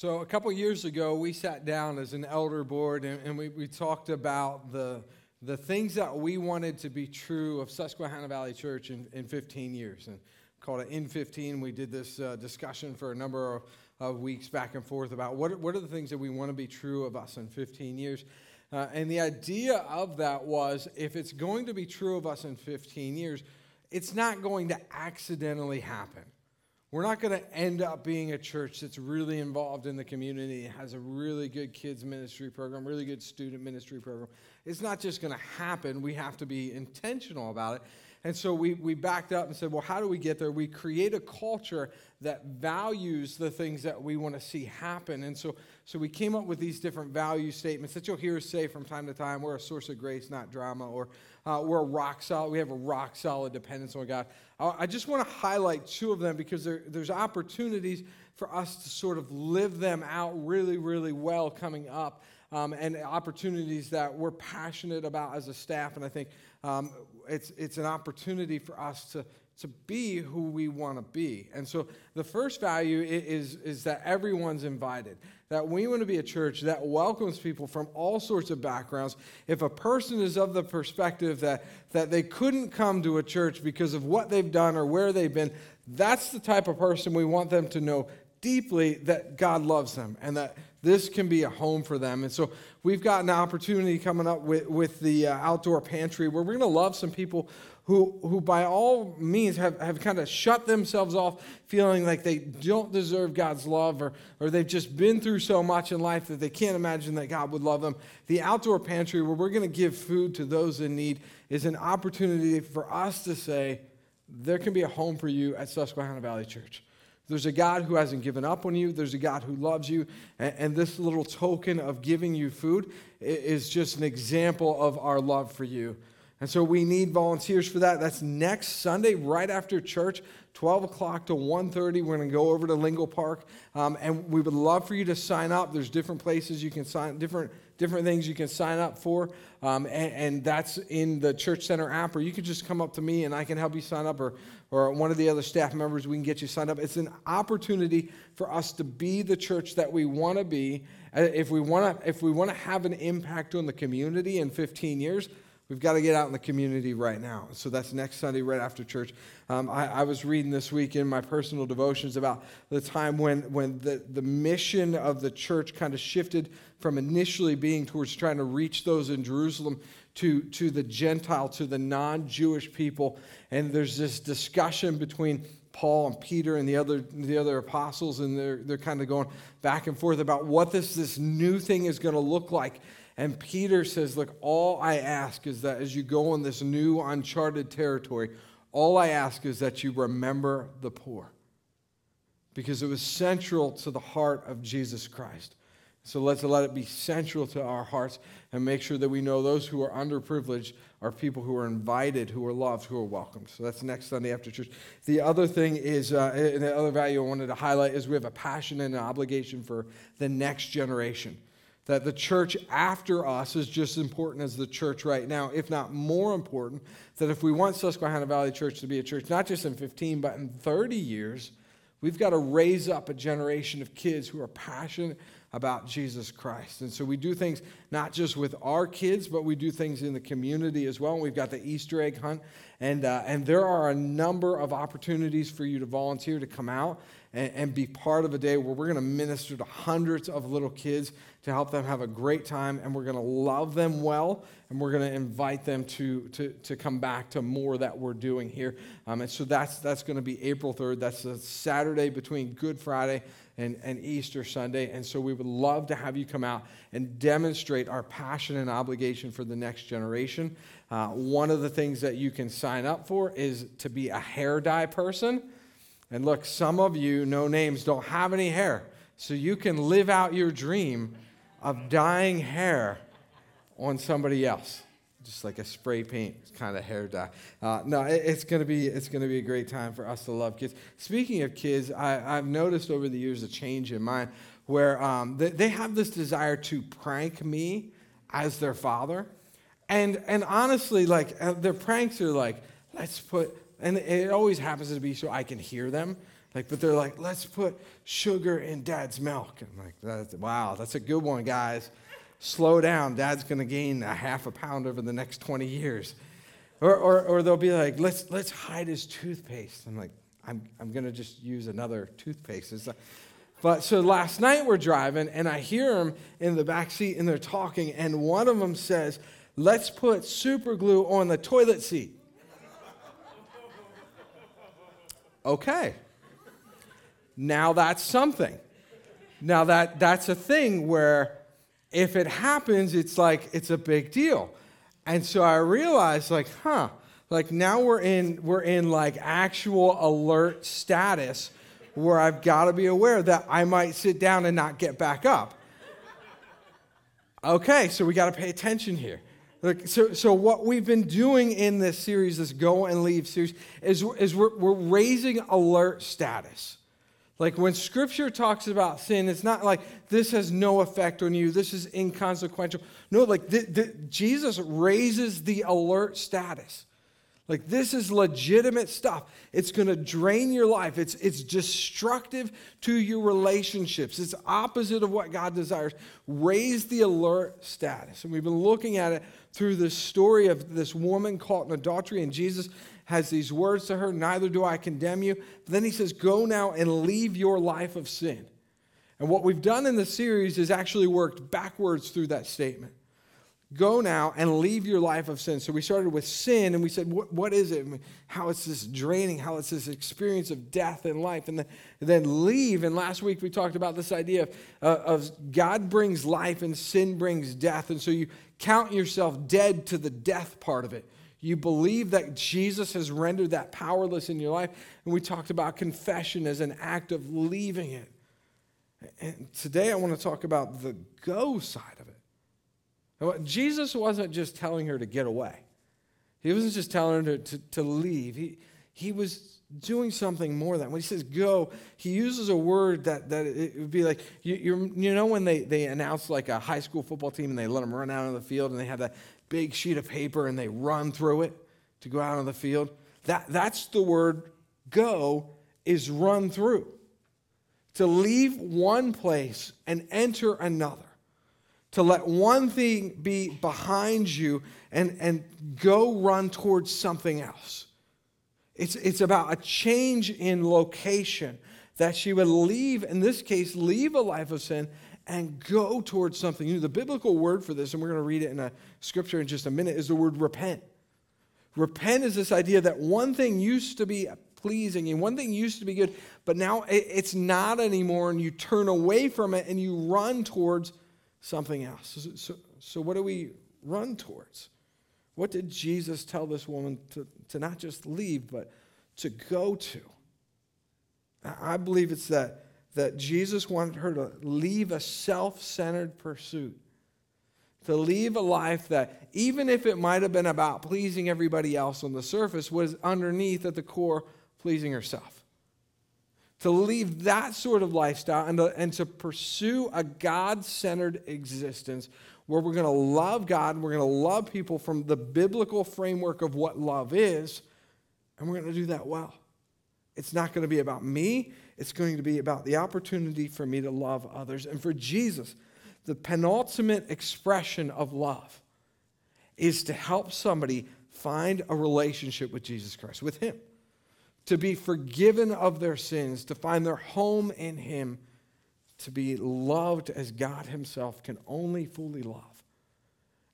So, a couple years ago, we sat down as an elder board and, and we, we talked about the, the things that we wanted to be true of Susquehanna Valley Church in, in 15 years. And called it In 15. We did this uh, discussion for a number of, of, weeks back and forth about what, what are the things that we want to be true of us in 15 years. Uh, and the idea of that was if it's going to be true of us in 15 years, it's not going to accidentally happen. We're not going to end up being a church that's really involved in the community, has a really good kids ministry program, really good student ministry program. It's not just going to happen. We have to be intentional about it. And so we, we backed up and said, well, how do we get there? We create a culture that values the things that we want to see happen. And so, so we came up with these different value statements that you'll hear us say from time to time. We're a source of grace, not drama, or uh, we're a rock solid. We have a rock solid dependence on God. I just want to highlight two of them because there, there's opportunities for us to sort of live them out really, really well coming up, um, and opportunities that we're passionate about as a staff. And I think um, it's, it's an opportunity for us to, to be who we want to be. And so the first value is, is that everyone's invited that we want to be a church that welcomes people from all sorts of backgrounds. If a person is of the perspective that, that they couldn't come to a church because of what they've done or where they've been, that's the type of person we want them to know deeply that God loves them and that this can be a home for them. And so we've got an opportunity coming up with, with the uh, outdoor pantry where we're going to love some people who, who by all means have, have kind of shut themselves off, feeling like they don't deserve God's love, or, or they've just been through so much in life that they can't imagine that God would love them. The outdoor pantry, where we're going to give food to those in need, is an opportunity for us to say, there can be a home for you at Susquehanna Valley Church. There's a God who hasn't given up on you. There's a God who loves you. And, and, this little token of giving you food is just an example of our love for you. And so we need volunteers for that. That's next Sunday, right after church, 12 o'clock to 1.30. We're going to go over to Lingle Park. Um, and we would love for you to sign up. There's different places you can sign, different, different things you can sign up for. Um, and, and, that's in the Church Center app. Or you can just come up to me and I can help you sign up. Or, or one of the other staff members, we can get you signed up. It's an opportunity for us to be the church that we want to be. Uh, if we want to if we want to have an impact on the community in 15 years, We've got to get out in the community right now. So that's next Sunday, right after church. Um, I, I, was reading this week in my personal devotions about the time when, when the, the mission of the church kind of shifted from initially being towards trying to reach those in Jerusalem to, to the Gentile, to the non Jewish people. And there's this discussion between Paul and Peter and the other, the other apostles, and they're, they're kind of going back and forth about what this, this new thing is going to look like. And Peter says, Look, all I ask is that as you go on this new uncharted territory, all I ask is that you remember the poor. Because it was central to the heart of Jesus Christ. So let's let it be central to our hearts and make sure that we know those who are underprivileged are people who are invited, who are loved, who are welcomed. So that's next Sunday after church. The other thing is, uh, the other value I wanted to highlight is we have a passion and an obligation for the next generation that the church after us is just as important as the church right now, if not more important. That if we want Susquehanna Valley Church to be a church, not just in 15, but in 30 years, we've got to raise up a generation of kids who are passionate about Jesus Christ. And so we do things not just with our kids, but we do things in the community as well. We've got the Easter egg hunt, and, uh, and there are a number of opportunities for you to volunteer to come out and, and be part of a day where we're going to minister to hundreds of little kids to help them have a great time, and we're going to love them well, and we're going to invite them to, to, to come back to more that we're doing here. Um, and so that's, that's going to be April 3rd. That's a Saturday between Good Friday and, and Easter Sunday. And so we would love to have you come out and demonstrate our passion and obligation for the next generation. Uh, one of the things that you can sign up for is to be a hair dye person. And look, some of you, no names, don't have any hair. So you can live out your dream of dyeing hair on somebody else. Just like a spray paint kind of hair dye. Uh, no, it, it's going to be it's to be a great time for us to love kids. Speaking of kids, I, have noticed over the years a change in mine where um, they, they have this desire to prank me as their father, and and honestly, like uh, their pranks are like, let's put and it always happens to be so I can hear them. Like, but they're like, let's put sugar in dad's milk. I'm like, that's, wow, that's a good one, guys. Slow down. Dad's going to gain a half a pound over the next 20 years. Or, or, or they'll be like, let's, let's hide his toothpaste. I'm like, I'm, I'm going to just use another toothpaste. It's like, but so last night we're driving, and I hear them in the back seat, and they're talking, and one of them says, Let's put super glue on the toilet seat. Okay. Now that's something. Now that that's a thing where if it happens, it's like it's a big deal. And so I realized, like, huh, like now we're in we're in like actual alert status where I've got to be aware that I might sit down and not get back up. Okay, so we got to pay attention here. So, so what we've been doing in this series, this Go and Leave series, is, is we're, we're raising alert status. Like when scripture talks about sin, it's not like this has no effect on you, this is inconsequential. No, like th- th- Jesus raises the alert status. Like this is legitimate stuff. It's going to drain your life. It's it's destructive to your relationships. It's opposite of what God desires. Raise the alert status. And we've been looking at it through the story of this woman caught in adultery and Jesus has these words to her, neither do I condemn you. But then he says, "Go now and leave your life of sin." And what we've done in the series is actually worked backwards through that statement. Go now and leave your life of sin. So we started with sin and we said, what, what is it? How it's this draining, how it's this experience of death in life. And then, then leave. And last week we talked about this idea of, uh, of God brings life and sin brings death. And so you count yourself dead to the death part of it. You believe that Jesus has rendered that powerless in your life. And we talked about confession as an act of leaving it. And today I want to talk about the go side of it. Jesus wasn't just telling her to get away. He wasn't just telling her to, to, to leave. He, he was doing something more than when he says go he uses a word that, that it would be like you, you know when they, they announce like a high school football team and they let them run out on the field and they have that big sheet of paper and they run through it to go out on the field that, that's the word go is run through to leave one place and enter another to let one thing be behind you and, and go run towards something else. It's, it's about a change in location that she would leave, in this case, leave a life of sin and go towards something. The biblical word for this, and we're going to read it in a scripture in just a minute, is the word repent. Repent is this idea that one thing used to be pleasing and one thing used to be good, but now it's not anymore, and you turn away from it and you run towards something else. So, so, so, what do we run towards? What did Jesus tell this woman to, to not just leave, but to go to? I believe it's that, that Jesus wanted her to leave a self centered pursuit, to leave a life that, even if it might have been about pleasing everybody else on the surface, was underneath at the core pleasing herself to leave that sort of lifestyle and to, and to pursue a God centered existence where we're going to love God and we're going to love people from the biblical framework of what love is, and we're going to do that well. It's not going to be about me, it's going to be about the opportunity for me to love others. And for Jesus, the penultimate expression of love is to help somebody find a relationship with Jesus Christ, with Him to be forgiven of their sins, to find their home in Him, to be loved as God Himself can only fully love.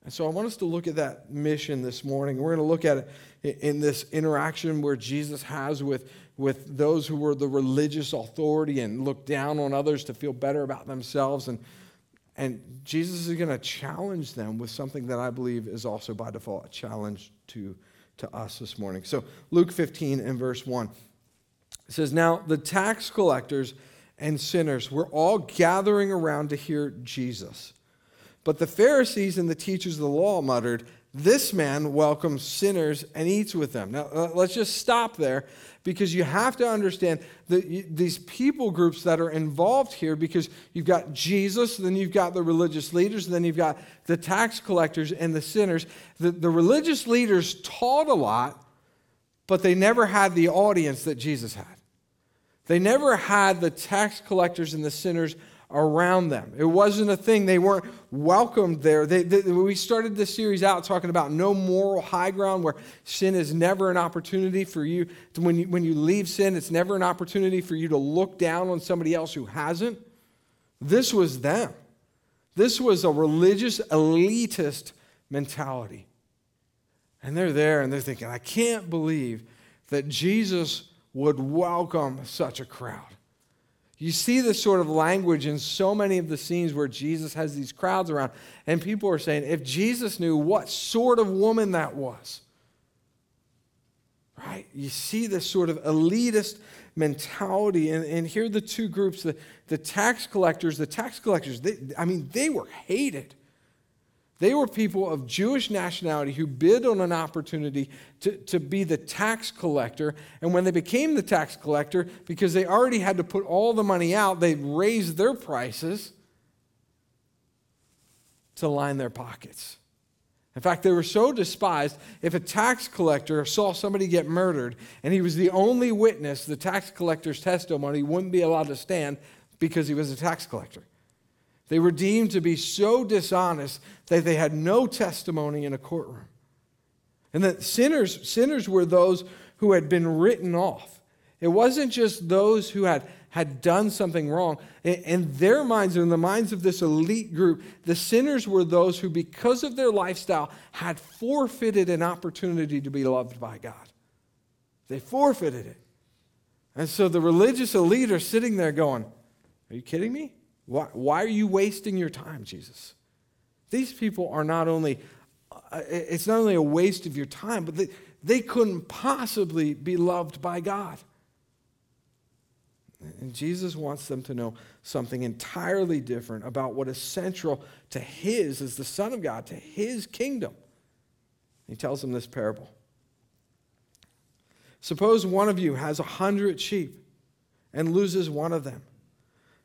And so I want us to look at that mission this morning. We're going to look at it in this interaction where Jesus has with, with those who were the religious authority and look down on others to feel better about themselves. And, and Jesus is going to challenge them with something that I believe is also by default a challenge to to us this morning. So, Luke 15 and verse 1 it says, Now the tax collectors and sinners were all gathering around to hear Jesus. But the Pharisees and the teachers of the law muttered, This man welcomes sinners and eats with them. Now, uh, let's just stop there because you have to understand that these people groups that are involved here because you've got Jesus, then you've got the religious leaders, then you've got the tax collectors and the sinners. The, the religious leaders taught a lot, but they never had the audience that Jesus had. They never had the tax collectors and the sinners around them. It wasn't a thing. They weren't welcomed there. They, they, we started this series out talking about no moral high ground where sin is never an opportunity for you. To, when, you when you leave sin, it's never an opportunity for you to look down on somebody else who hasn't. This was them. This was a religious, elitist mentality. And they're there and they're thinking, I can't believe that Jesus would welcome such a crowd. You see this sort of language in so many of the scenes where Jesus has these crowds around, and people are saying, if Jesus knew what sort of woman that was, right? You see this sort of elitist mentality. And, and here are the two groups the, the tax collectors. The tax collectors, they, I mean, they were hated. They were people of Jewish nationality who bid on an opportunity to, to be the tax collector. And when they became the tax collector, because they already had to put all the money out, they raised their prices to line their pockets. In fact, they were so despised, if a tax collector saw somebody get murdered and he was the only witness, the tax collector's testimony wouldn't be allowed to stand because he was a tax collector. They were deemed to be so dishonest that they had no testimony in a courtroom. And that sinners, sinners were those who had been written off. It wasn't just those who had, had done something wrong. In their minds, in the minds of this elite group, the sinners were those who, because of their lifestyle, had forfeited an opportunity to be loved by God. They forfeited it. And so the religious elite are sitting there going, Are you kidding me? Why, why are you wasting your time, Jesus? These people are not only, uh, it's not only a waste of your time, but they, they couldn't possibly be loved by God. And Jesus wants them to know something entirely different about what is central to His, as the Son of God, to His kingdom. He tells them this parable. Suppose one of you has a hundred sheep and loses one of them.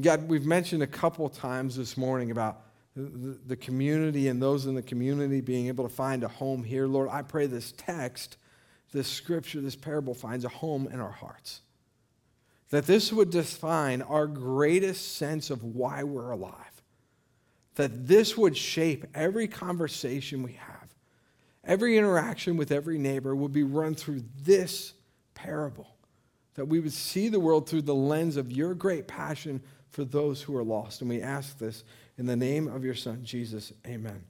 God, we've mentioned a couple times this morning about the, community and those in the community being able to find a home here. Lord, I pray this text, this scripture, this parable finds a home in our hearts. That this would define our greatest sense of why we're alive. That this would shape every conversation we have. Every interaction with every neighbor would be run through this parable. That we would see the world through the lens of your great passion for those who are lost. And we ask this in the name of your Son, Jesus. Amen.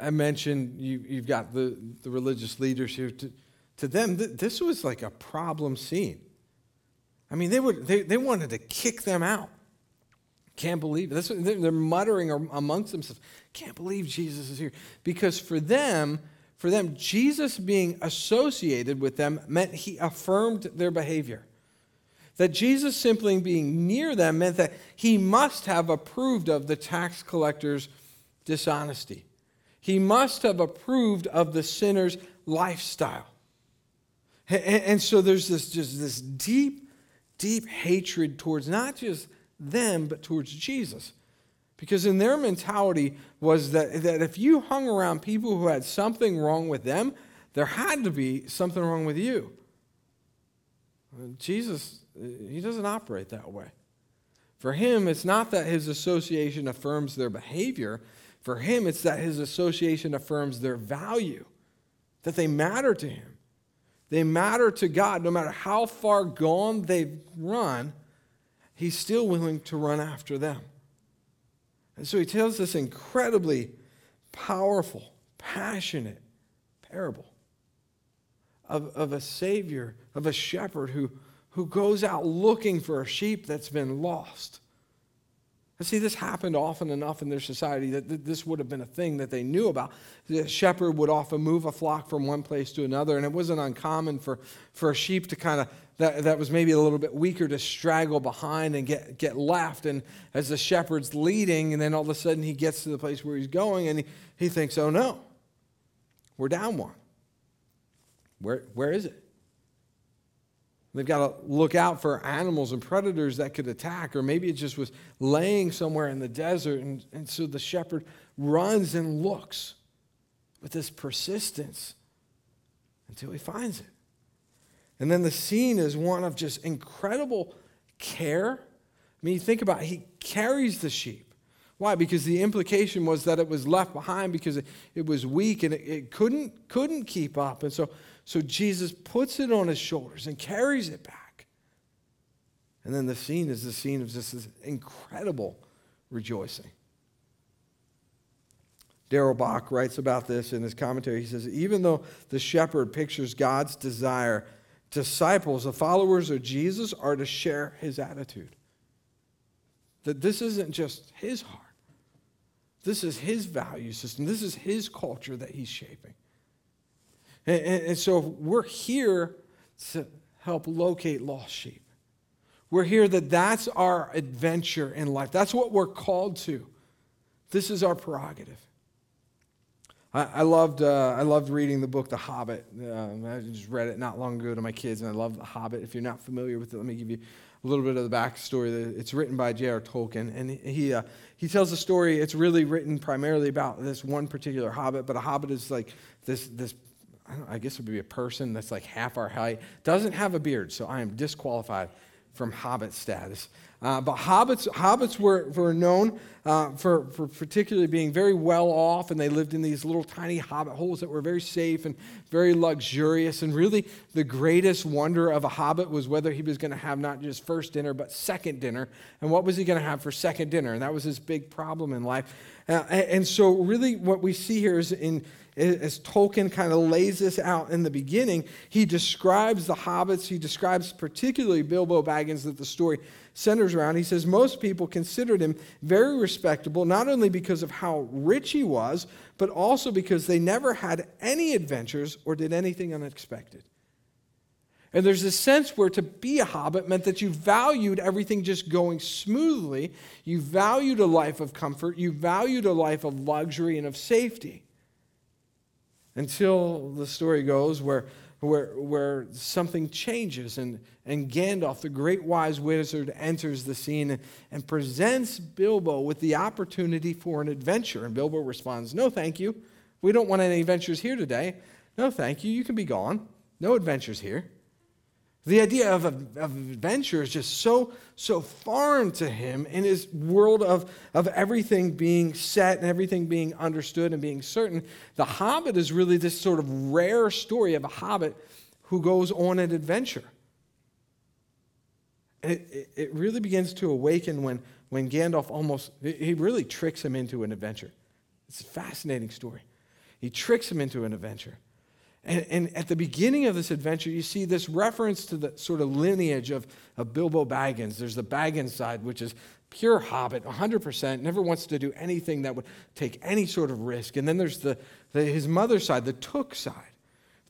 I mentioned you, have got the, the religious leaders here. To, to them, th- this was like a problem scene. I mean, they, would, they, they wanted to kick them out. Can't believe it. They're muttering amongst themselves. Can't believe Jesus is here. Because for them, for them, Jesus being associated with them meant he affirmed their behavior. That Jesus simply being near them meant that he must have approved of the tax collector's dishonesty. He must have approved of the sinner's lifestyle. And, so there's this just this deep, deep hatred towards not just them, but towards Jesus. Because in their mentality was that, that if you hung around people who had something wrong with them, there had to be something wrong with you. Jesus, he doesn't operate that way. For him, it's not that his association affirms their behavior. For him, it's that his association affirms their value, that they matter to him. They matter to God. No matter how far gone they've run, he's still willing to run after them. And so he tells this incredibly powerful, passionate parable of, of a Savior, of a shepherd who, who goes out looking for a sheep that's been lost. See, this happened often enough in their society that this would have been a thing that they knew about. The shepherd would often move a flock from one place to another, and it wasn't uncommon for, for a sheep to kind of, that, that was maybe a little bit weaker, to straggle behind and get, get left. And as the shepherd's leading, and then all of a sudden he gets to the place where he's going, and he, he thinks, oh no, we're down one. Where, where is it? They've got to look out for animals and predators that could attack, or maybe it just was laying somewhere in the desert. And, and so the shepherd runs and looks with this persistence until he finds it. And then the scene is one of just incredible care. I mean, you think about it, he carries the sheep. Why? Because the implication was that it was left behind because it, it was weak and it, it couldn't, couldn't keep up. And so so Jesus puts it on his shoulders and carries it back. And then the scene is the scene of just this incredible rejoicing. Darrell Bock writes about this in his commentary. He says, even though the shepherd pictures God's desire, disciples, the followers of Jesus, are to share his attitude. That this isn't just his heart, this is his value system, this is his culture that he's shaping. And, and, and so we're here to help locate lost sheep. We're here that that's our adventure in life. That's what we're called to. This is our prerogative. I, I loved, uh, I loved reading the book The Hobbit. Um, I just read it not long ago to my kids, and I love The Hobbit. If you're not familiar with it, let me give you a little bit of the backstory. It's written by J.R. Tolkien, and he, uh, he tells the story. It's really written primarily about this one particular hobbit, but a hobbit is like this, this I, I guess it would be a person that's like half our height, doesn't have a beard, so I am disqualified from hobbit status. Uh, but hobbits, hobbits were, were known uh, for, for particularly being very well off, and they lived in these little tiny hobbit holes that were very safe and very luxurious. And really, the greatest wonder of a hobbit was whether he was going to have not just first dinner, but second dinner. And what was he going to have for second dinner? And that was his big problem in life. Uh, and, and so, really, what we see here is in as Tolkien kind of lays this out in the beginning, he describes the hobbits, he describes particularly Bilbo Baggins that the story centers around. He says most people considered him very respectable, not only because of how rich he was, but also because they never had any adventures or did anything unexpected. And there's a sense where to be a hobbit meant that you valued everything just going smoothly. You valued a life of comfort. You valued a life of luxury and of safety until the story goes where, where, where something changes and, and Gandalf, the great wise wizard, enters the scene and, and presents Bilbo with the opportunity for an adventure. And Bilbo responds, No, thank you. We don't want any adventures here today. No, thank you. You can be gone. No adventures here. The idea of, of adventure is just so, so foreign to him in his world of, of everything being set and everything being understood and being certain. The Hobbit is really this sort of rare story of a hobbit who goes on an adventure. It, it, it really begins to awaken when, when Gandalf almost, he really tricks him into an adventure. It's a fascinating story. He tricks him into an adventure. And, and, at the beginning of this adventure, you see this reference to the sort of lineage of, of Bilbo Baggins. There's the Baggins side, which is pure hobbit, 100%, never wants to do anything that would take any sort of risk. And then there's the, the, his mother's side, the Took side.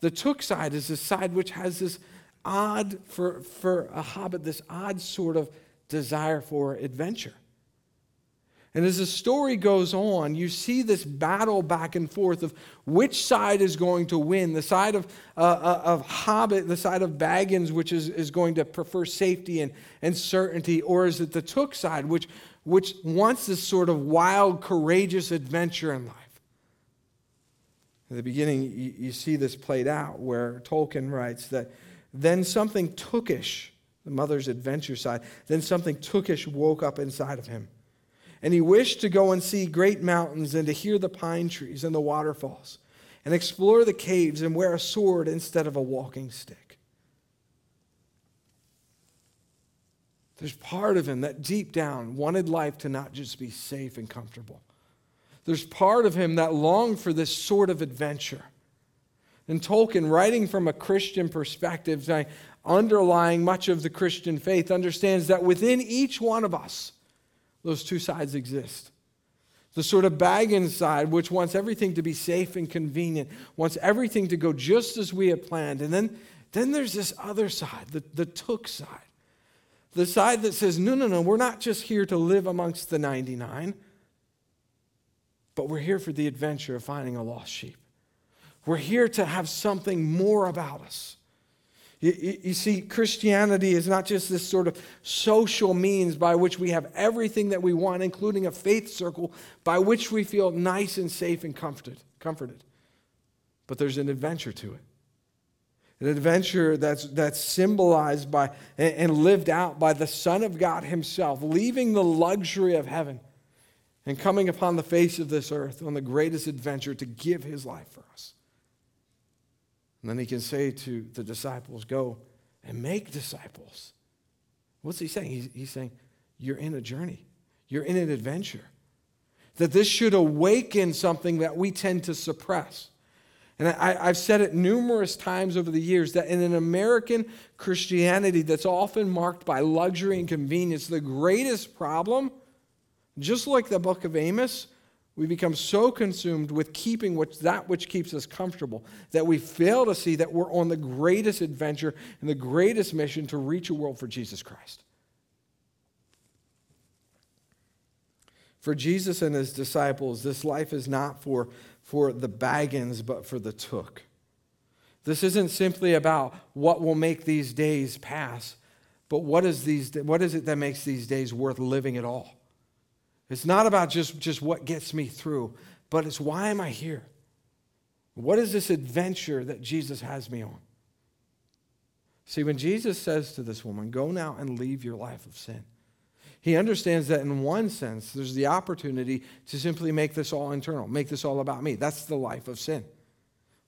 The Took side is the side which has this odd, for, for a hobbit, this odd sort of desire for adventure. And as the story goes on, you see this battle back and forth of which side is going to win the side of, uh, uh, of Hobbit, the side of Baggins, which is, is going to prefer safety and, and certainty, or is it the Took side, which, which wants this sort of wild, courageous adventure in life? At the beginning, you, you see this played out where Tolkien writes that then something tookish, the mother's adventure side, then something tookish woke up inside of him and he wished to go and see great mountains and to hear the pine trees and the waterfalls and explore the caves and wear a sword instead of a walking stick. There's part of him that deep down wanted life to not just be safe and comfortable. There's part of him that longed for this sort of adventure. And Tolkien, writing from a Christian perspective, underlying much of the Christian faith, understands that within each one of us, Those two sides exist. The sort of Baggins side, which wants everything to be safe and convenient, wants everything to go just as we had planned. And then, then there's this other side, the, the took side. The side that says, no, no, no, we're not just here to live amongst the 99, but we're here for the adventure of finding a lost sheep. We're here to have something more about us. You, you, see, Christianity is not just this sort of social means by which we have everything that we want, including a faith circle by which we feel nice and safe and comforted. comforted. But there's an adventure to it. An adventure that's, that's symbolized by and, and lived out by the Son of God Himself, leaving the luxury of heaven and coming upon the face of this earth on the greatest adventure to give His life for us. And then he can say to the disciples, Go and make disciples. What's he saying? He's, he's saying, You're in a journey, you're in an adventure. That this should awaken something that we tend to suppress. And I, have said it numerous times over the years that in an American Christianity that's often marked by luxury and convenience, the greatest problem, just like the book of Amos, we become so consumed with keeping that which keeps us comfortable that we fail to see that we're on the greatest adventure and the greatest mission to reach a world for Jesus Christ. For Jesus and his disciples, this life is not for, for the baggins, but for the took. This isn't simply about what will make these days pass, but what is, these, what is it that makes these days worth living at all? It's not about just, just what gets me through, but it's why am I here? What is this adventure that Jesus has me on? See, when Jesus says to this woman, Go now and leave your life of sin, he understands that in one sense, there's the opportunity to simply make this all internal, make this all about me. That's the life of sin.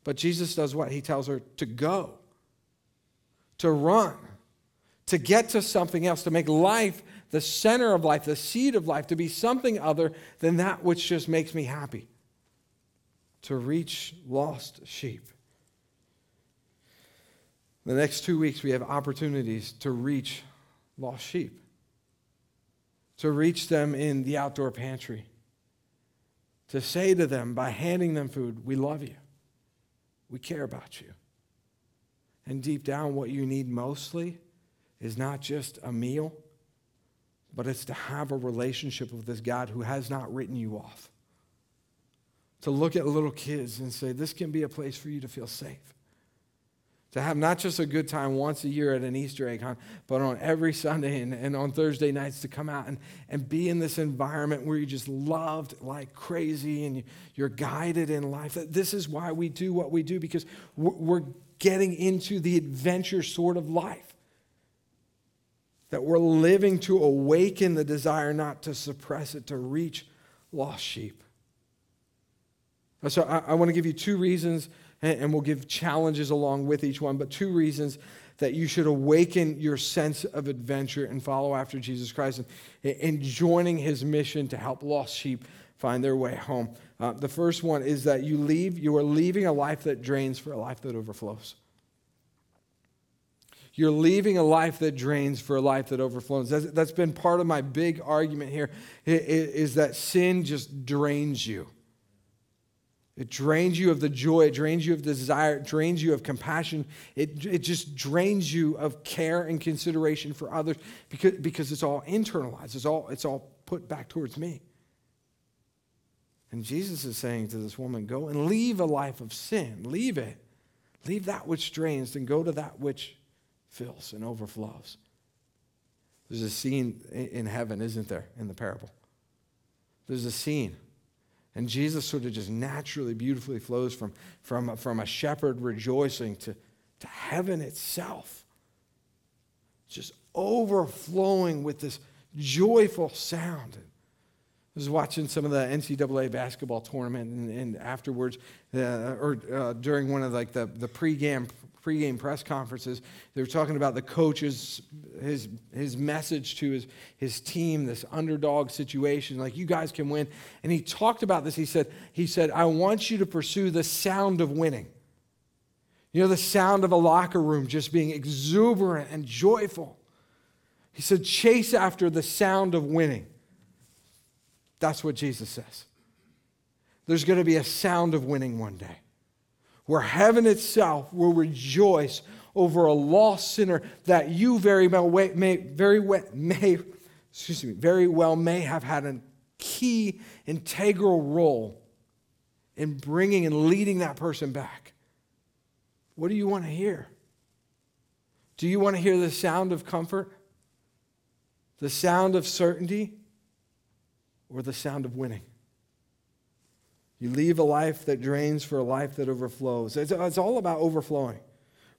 But Jesus does what? He tells her to go, to run, to get to something else, to make life the center of life, the seed of life, to be something other than that which just makes me happy, to reach lost sheep. The next two weeks, we have opportunities to reach lost sheep, to reach them in the outdoor pantry, to say to them by handing them food, We love you, we care about you. And deep down, what you need mostly is not just a meal but it's to have a relationship with this God who has not written you off. To look at little kids and say, this can be a place for you to feel safe. To have not just a good time once a year at an Easter egg hunt, but on every Sunday and, and on Thursday nights to come out and, and be in this environment where you just loved like crazy and you, you're guided in life. This is why we do what we do because we're getting into the adventure sort of life that we're living to awaken the desire not to suppress it, to reach lost sheep. So I, I want to give you two reasons, and, and we'll give challenges along with each one, but two reasons that you should awaken your sense of adventure and follow after Jesus Christ and, and joining his mission to help lost sheep find their way home. Uh, the first one is that you leave, you are leaving a life that drains for a life that overflows. You're leaving a life that drains for a life that overflows. That's, that's been part of my big argument here is that sin just drains you. It drains you of the joy, it drains you of desire, it drains you of compassion, it, it just drains you of care and consideration for others because, because it's all internalized, it's all, it's all put back towards me. And Jesus is saying to this woman, Go and leave a life of sin. Leave it. Leave that which drains and go to that which fills and overflows. There's a scene in heaven, isn't there, in the parable? There's a scene. And Jesus sort of just naturally, beautifully flows from, from, from a shepherd rejoicing to, to heaven itself. Just overflowing with this joyful sound. I was watching some of the NCAA basketball tournament, and, and afterwards, uh, or uh, during one of like the, the pregame pregame press conferences, they were talking about the coach's his his message to his his team, this underdog situation, like you guys can win. And he talked about this. He said, he said, I want you to pursue the sound of winning. You know, the sound of a locker room just being exuberant and joyful. He said, chase after the sound of winning. That's what Jesus says. There's going to be a sound of winning one day where heaven itself will rejoice over a lost sinner that you very well may, very well, may, excuse me, very well may have had a key integral role in bringing and leading that person back. What do you want to hear? Do you want to hear the sound of comfort? The sound of certainty? Or the sound of winning? You leave a life that drains for a life that overflows. It's, it's all about overflowing.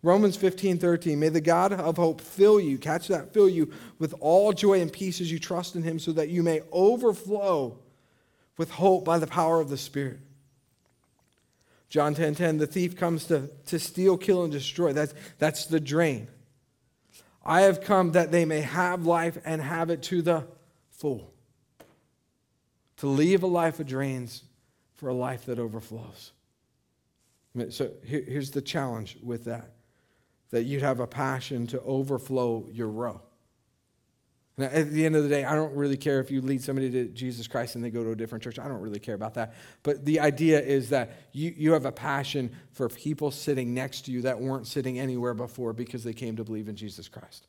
Romans 15, 13. May the God of hope fill you, catch that, fill you with all joy and peace as you trust in him, so that you may overflow with hope by the power of the Spirit. John 10, 10. The thief comes to, to steal, kill, and destroy. That's, that's the drain. I have come that they may have life and have it to the full. To leave a life of drains for a life that overflows. So here's the challenge with that that you'd have a passion to overflow your row. Now, at the end of the day, I don't really care if you lead somebody to Jesus Christ and they go to a different church. I don't really care about that. But the idea is that you, you have a passion for people sitting next to you that weren't sitting anywhere before because they came to believe in Jesus Christ.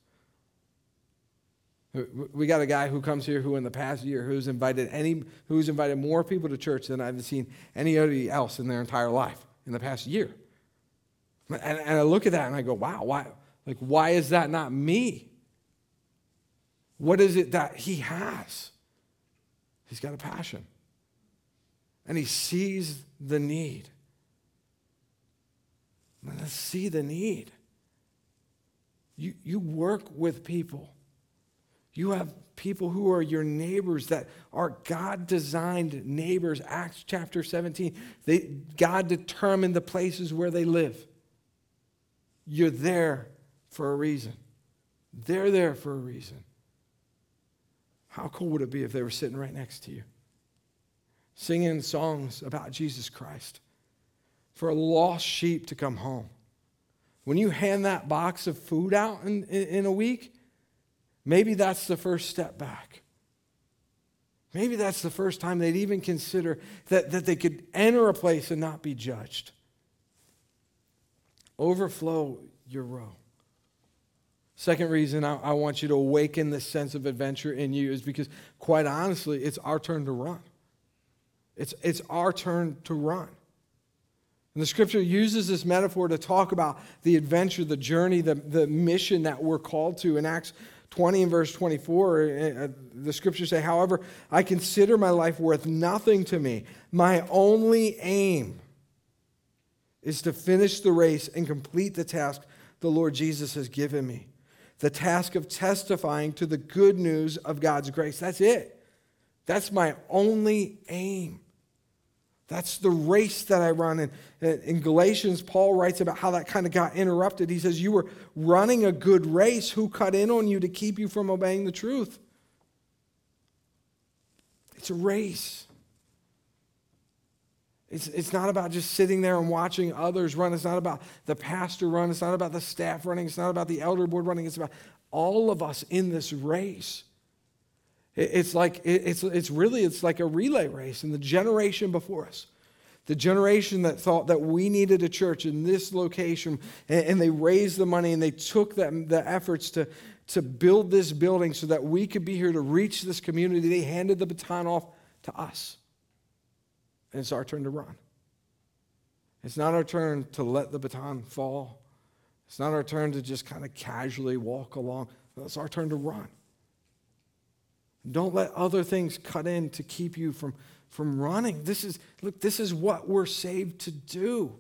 We got a guy who comes here who in the past year who's invited any who's invited more people to church than I've seen anybody else in their entire life in the past year. And, and I look at that and I go, wow, why like why is that not me? What is it that he has? He's got a passion. And he sees the need. Let's see the need. You, you work with people you have people who are your neighbors that are God designed neighbors. Acts chapter 17. They, God determined the places where they live. You're there for a reason. They're there for a reason. How cool would it be if they were sitting right next to you, singing songs about Jesus Christ for a lost sheep to come home? When you hand that box of food out in, in, in a week, Maybe that's the first step back. Maybe that's the first time they'd even consider that, that they could enter a place and not be judged. Overflow your row. Second reason I, I, want you to awaken this sense of adventure in you is because, quite honestly, it's our turn to run. It's, it's our turn to run. And the scripture uses this metaphor to talk about the adventure, the journey, the, the mission that we're called to. In Acts 20 and verse 24, uh, uh, the scriptures say, However, I consider my life worth nothing to me. My only aim is to finish the race and complete the task the Lord Jesus has given me the task of testifying to the good news of God's grace. That's it. That's my only aim. That's the race that I run. And in Galatians, Paul writes about how that kind of got interrupted. He says, You were running a good race. Who cut in on you to keep you from obeying the truth? It's a race. It's, it's not about just sitting there and watching others run. It's not about the pastor run. It's not about the staff running. It's not about the elder board running. It's about all of us in this race. It's like, it's, it's really, it's like a relay race in the generation before us. The generation that thought that we needed a church in this location, and, and they raised the money and they took the, the efforts to, to build this building so that we could be here to reach this community. They handed the baton off to us. And it's our turn to run. It's not our turn to let the baton fall. It's not our turn to just kind of casually walk along. It's our turn to run. Don't let other things cut in to keep you from, from running. This is, look, this is what we're saved to do.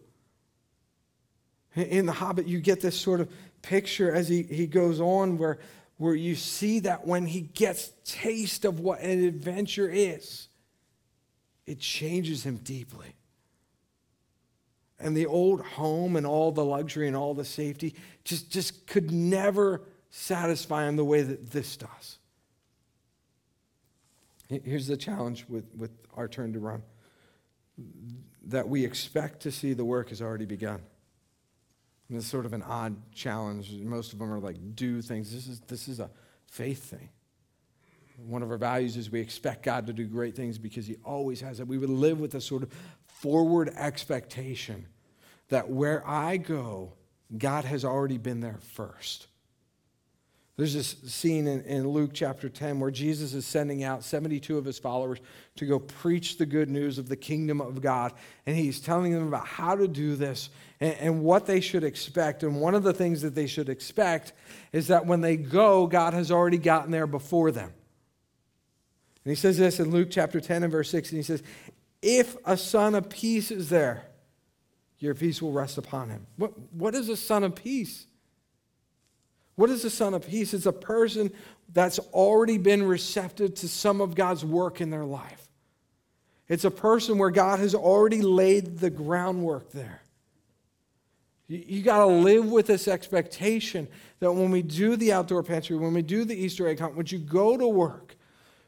In The Hobbit, you get this sort of picture as he, he goes on where, where you see that when he gets taste of what an adventure is, it changes him deeply. And the old home and all the luxury and all the safety just, just could never satisfy him the way that this does. Here's the challenge with, with our turn to run that we expect to see the work has already begun. And it's sort of an odd challenge. Most of them are like do things. This is, this is a faith thing. One of our values is we expect God to do great things because He always has it. We would live with a sort of forward expectation that where I go, God has already been there first. There's this scene in, in, Luke chapter 10 where Jesus is sending out 72 of his followers to go preach the good news of the kingdom of God. And he's telling them about how to do this and, and what they should expect. And one of the things that they should expect is that when they go, God has already gotten there before them. And he says this in Luke chapter 10 and verse 6. And he says, If a son of peace is there, your peace will rest upon him. What, what is a son of peace? What is a son of peace? It's a person that's already been receptive to some of God's work in their life. It's a person where God has already laid the groundwork there. You, you got to live with this expectation that when we do the outdoor pantry, when we do the Easter egg hunt, when you go to work,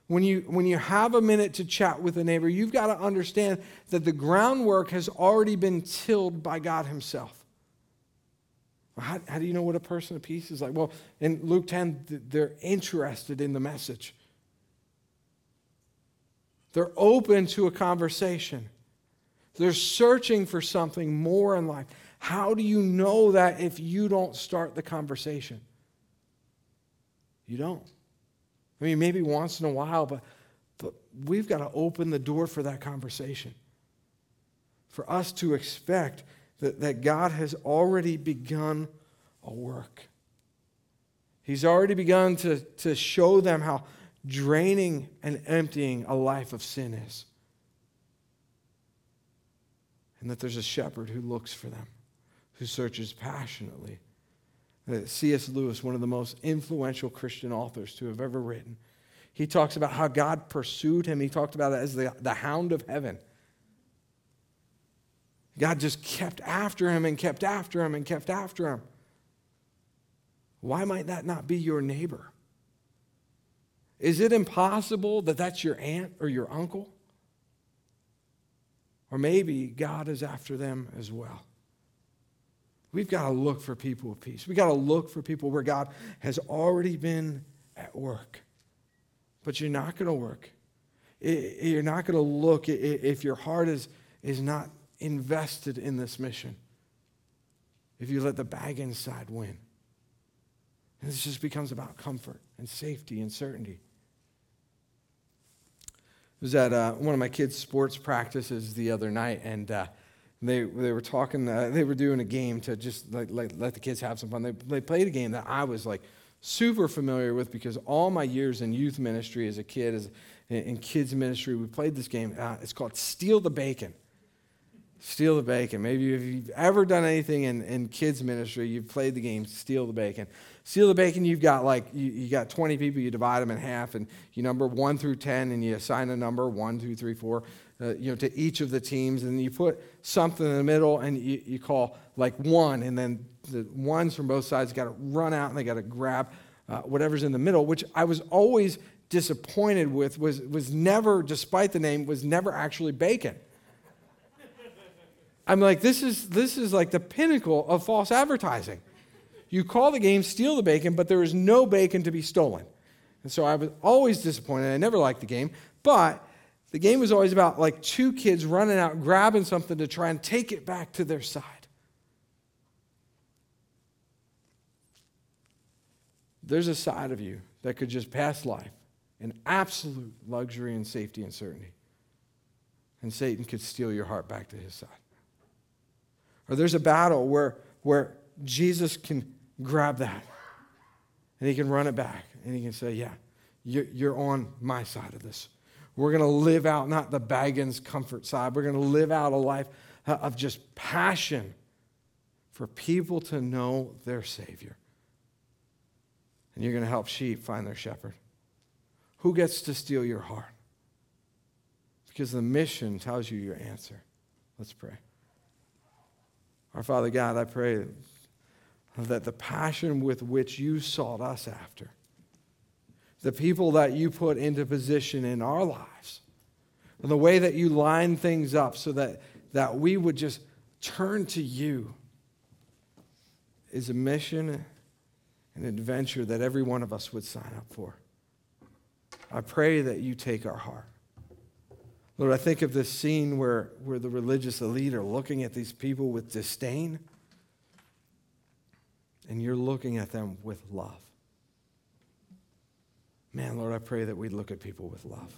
when you, when you have a minute to chat with a neighbor, you've got to understand that the groundwork has already been tilled by God Himself. How, how do you know what a person of peace is like? Well, in Luke 10, they're interested in the message. They're open to a conversation. They're searching for something more in life. How do you know that if you don't start the conversation? You don't. I mean, maybe once in a while, but, but we've got to open the door for that conversation. For us to expect that, that God has already begun a work. He's already begun to, to show them how draining and emptying a life of sin is. And that there's a shepherd who looks for them, who searches passionately. Uh, C.S. Lewis, one of the most influential Christian authors to have ever written, he talks about how God pursued him. He talked about it as the, the hound of heaven. God just kept after him and kept after him and kept after him. Why might that not be your neighbor? Is it impossible that that's your aunt or your uncle? Or maybe God is after them as well. We've got to look for people of peace. We've got to look for people where God has already been at work. But you're not going to work. You're not going to look if your heart is, is not invested in this mission. If you let the Baggins side win. And this just becomes about comfort and safety and certainty. Was at uh, one of my kids' sports practices the other night, and uh, they, they were talking, uh, they were doing a game to just like, like, let the kids have some fun. They, they played a game that I was like super familiar with because all my years in youth ministry as a kid, as, in kids ministry, we played this game. Uh, it's called Steal the Bacon. Steal the bacon. Maybe if you've ever done anything in, in kids ministry, you've played the game Steal the Bacon. Steal the bacon, you've got like, you, you got 20 people, you divide them in half, and you number 1 through 10, and you assign a number 1, 2, 3, 4, uh, you know, to each of the teams, and you put something in the middle, and you, you call like 1, and then the ones from both sides got to run out, and they got to grab uh, whatever's in the middle, which I was always disappointed with, was, was never, despite the name, was never actually bacon. I'm like, this is, this is like the pinnacle of false advertising. You call the game Steal the Bacon, but there is no bacon to be stolen. And so I was always disappointed. I never liked the game, but the game was always about like two kids running out, grabbing something to try and take it back to their side. There's a side of you that could just pass life in absolute luxury and safety and certainty. And Satan could steal your heart back to his side. Or there's a battle where, where Jesus can grab that and he can run it back and he can say, Yeah, you're, on my side of this. We're going to live out not the Baggins comfort side, we're going to live out a life of just passion for people to know their Savior. And you're going to help sheep find their shepherd. Who gets to steal your heart? Because the mission tells you your answer. Let's pray. Our Father God, I pray that the passion with which you sought us after, the people that you put into position in our lives, and the way that you line things up so that, that we would just turn to you is a mission, an adventure that every one of us would sign up for. I pray that you take our heart. Lord, I think of this scene where, where the religious elite are looking at these people with disdain, and you're looking at them with love. Man, Lord, I pray that we look at people with love.